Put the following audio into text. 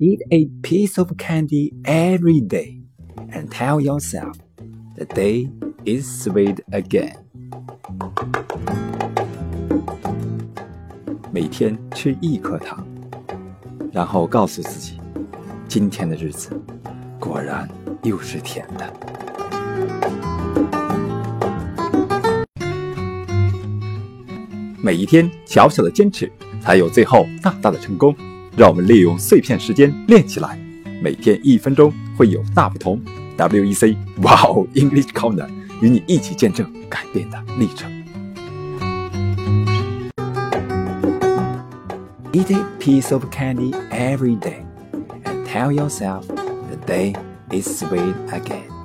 Eat a piece of candy every day and tell yourself the day is sweet again. 每天吃一颗糖，然后告诉自己，今天的日子果然又是甜的。每一天小小的坚持，才有最后大大的成功。让我们利用碎片时间练起来，每天一分钟会有大不同。WEC Wow English Corner 与你一起见证改变的历程。Eat a piece of candy every day and tell yourself the day is sweet again.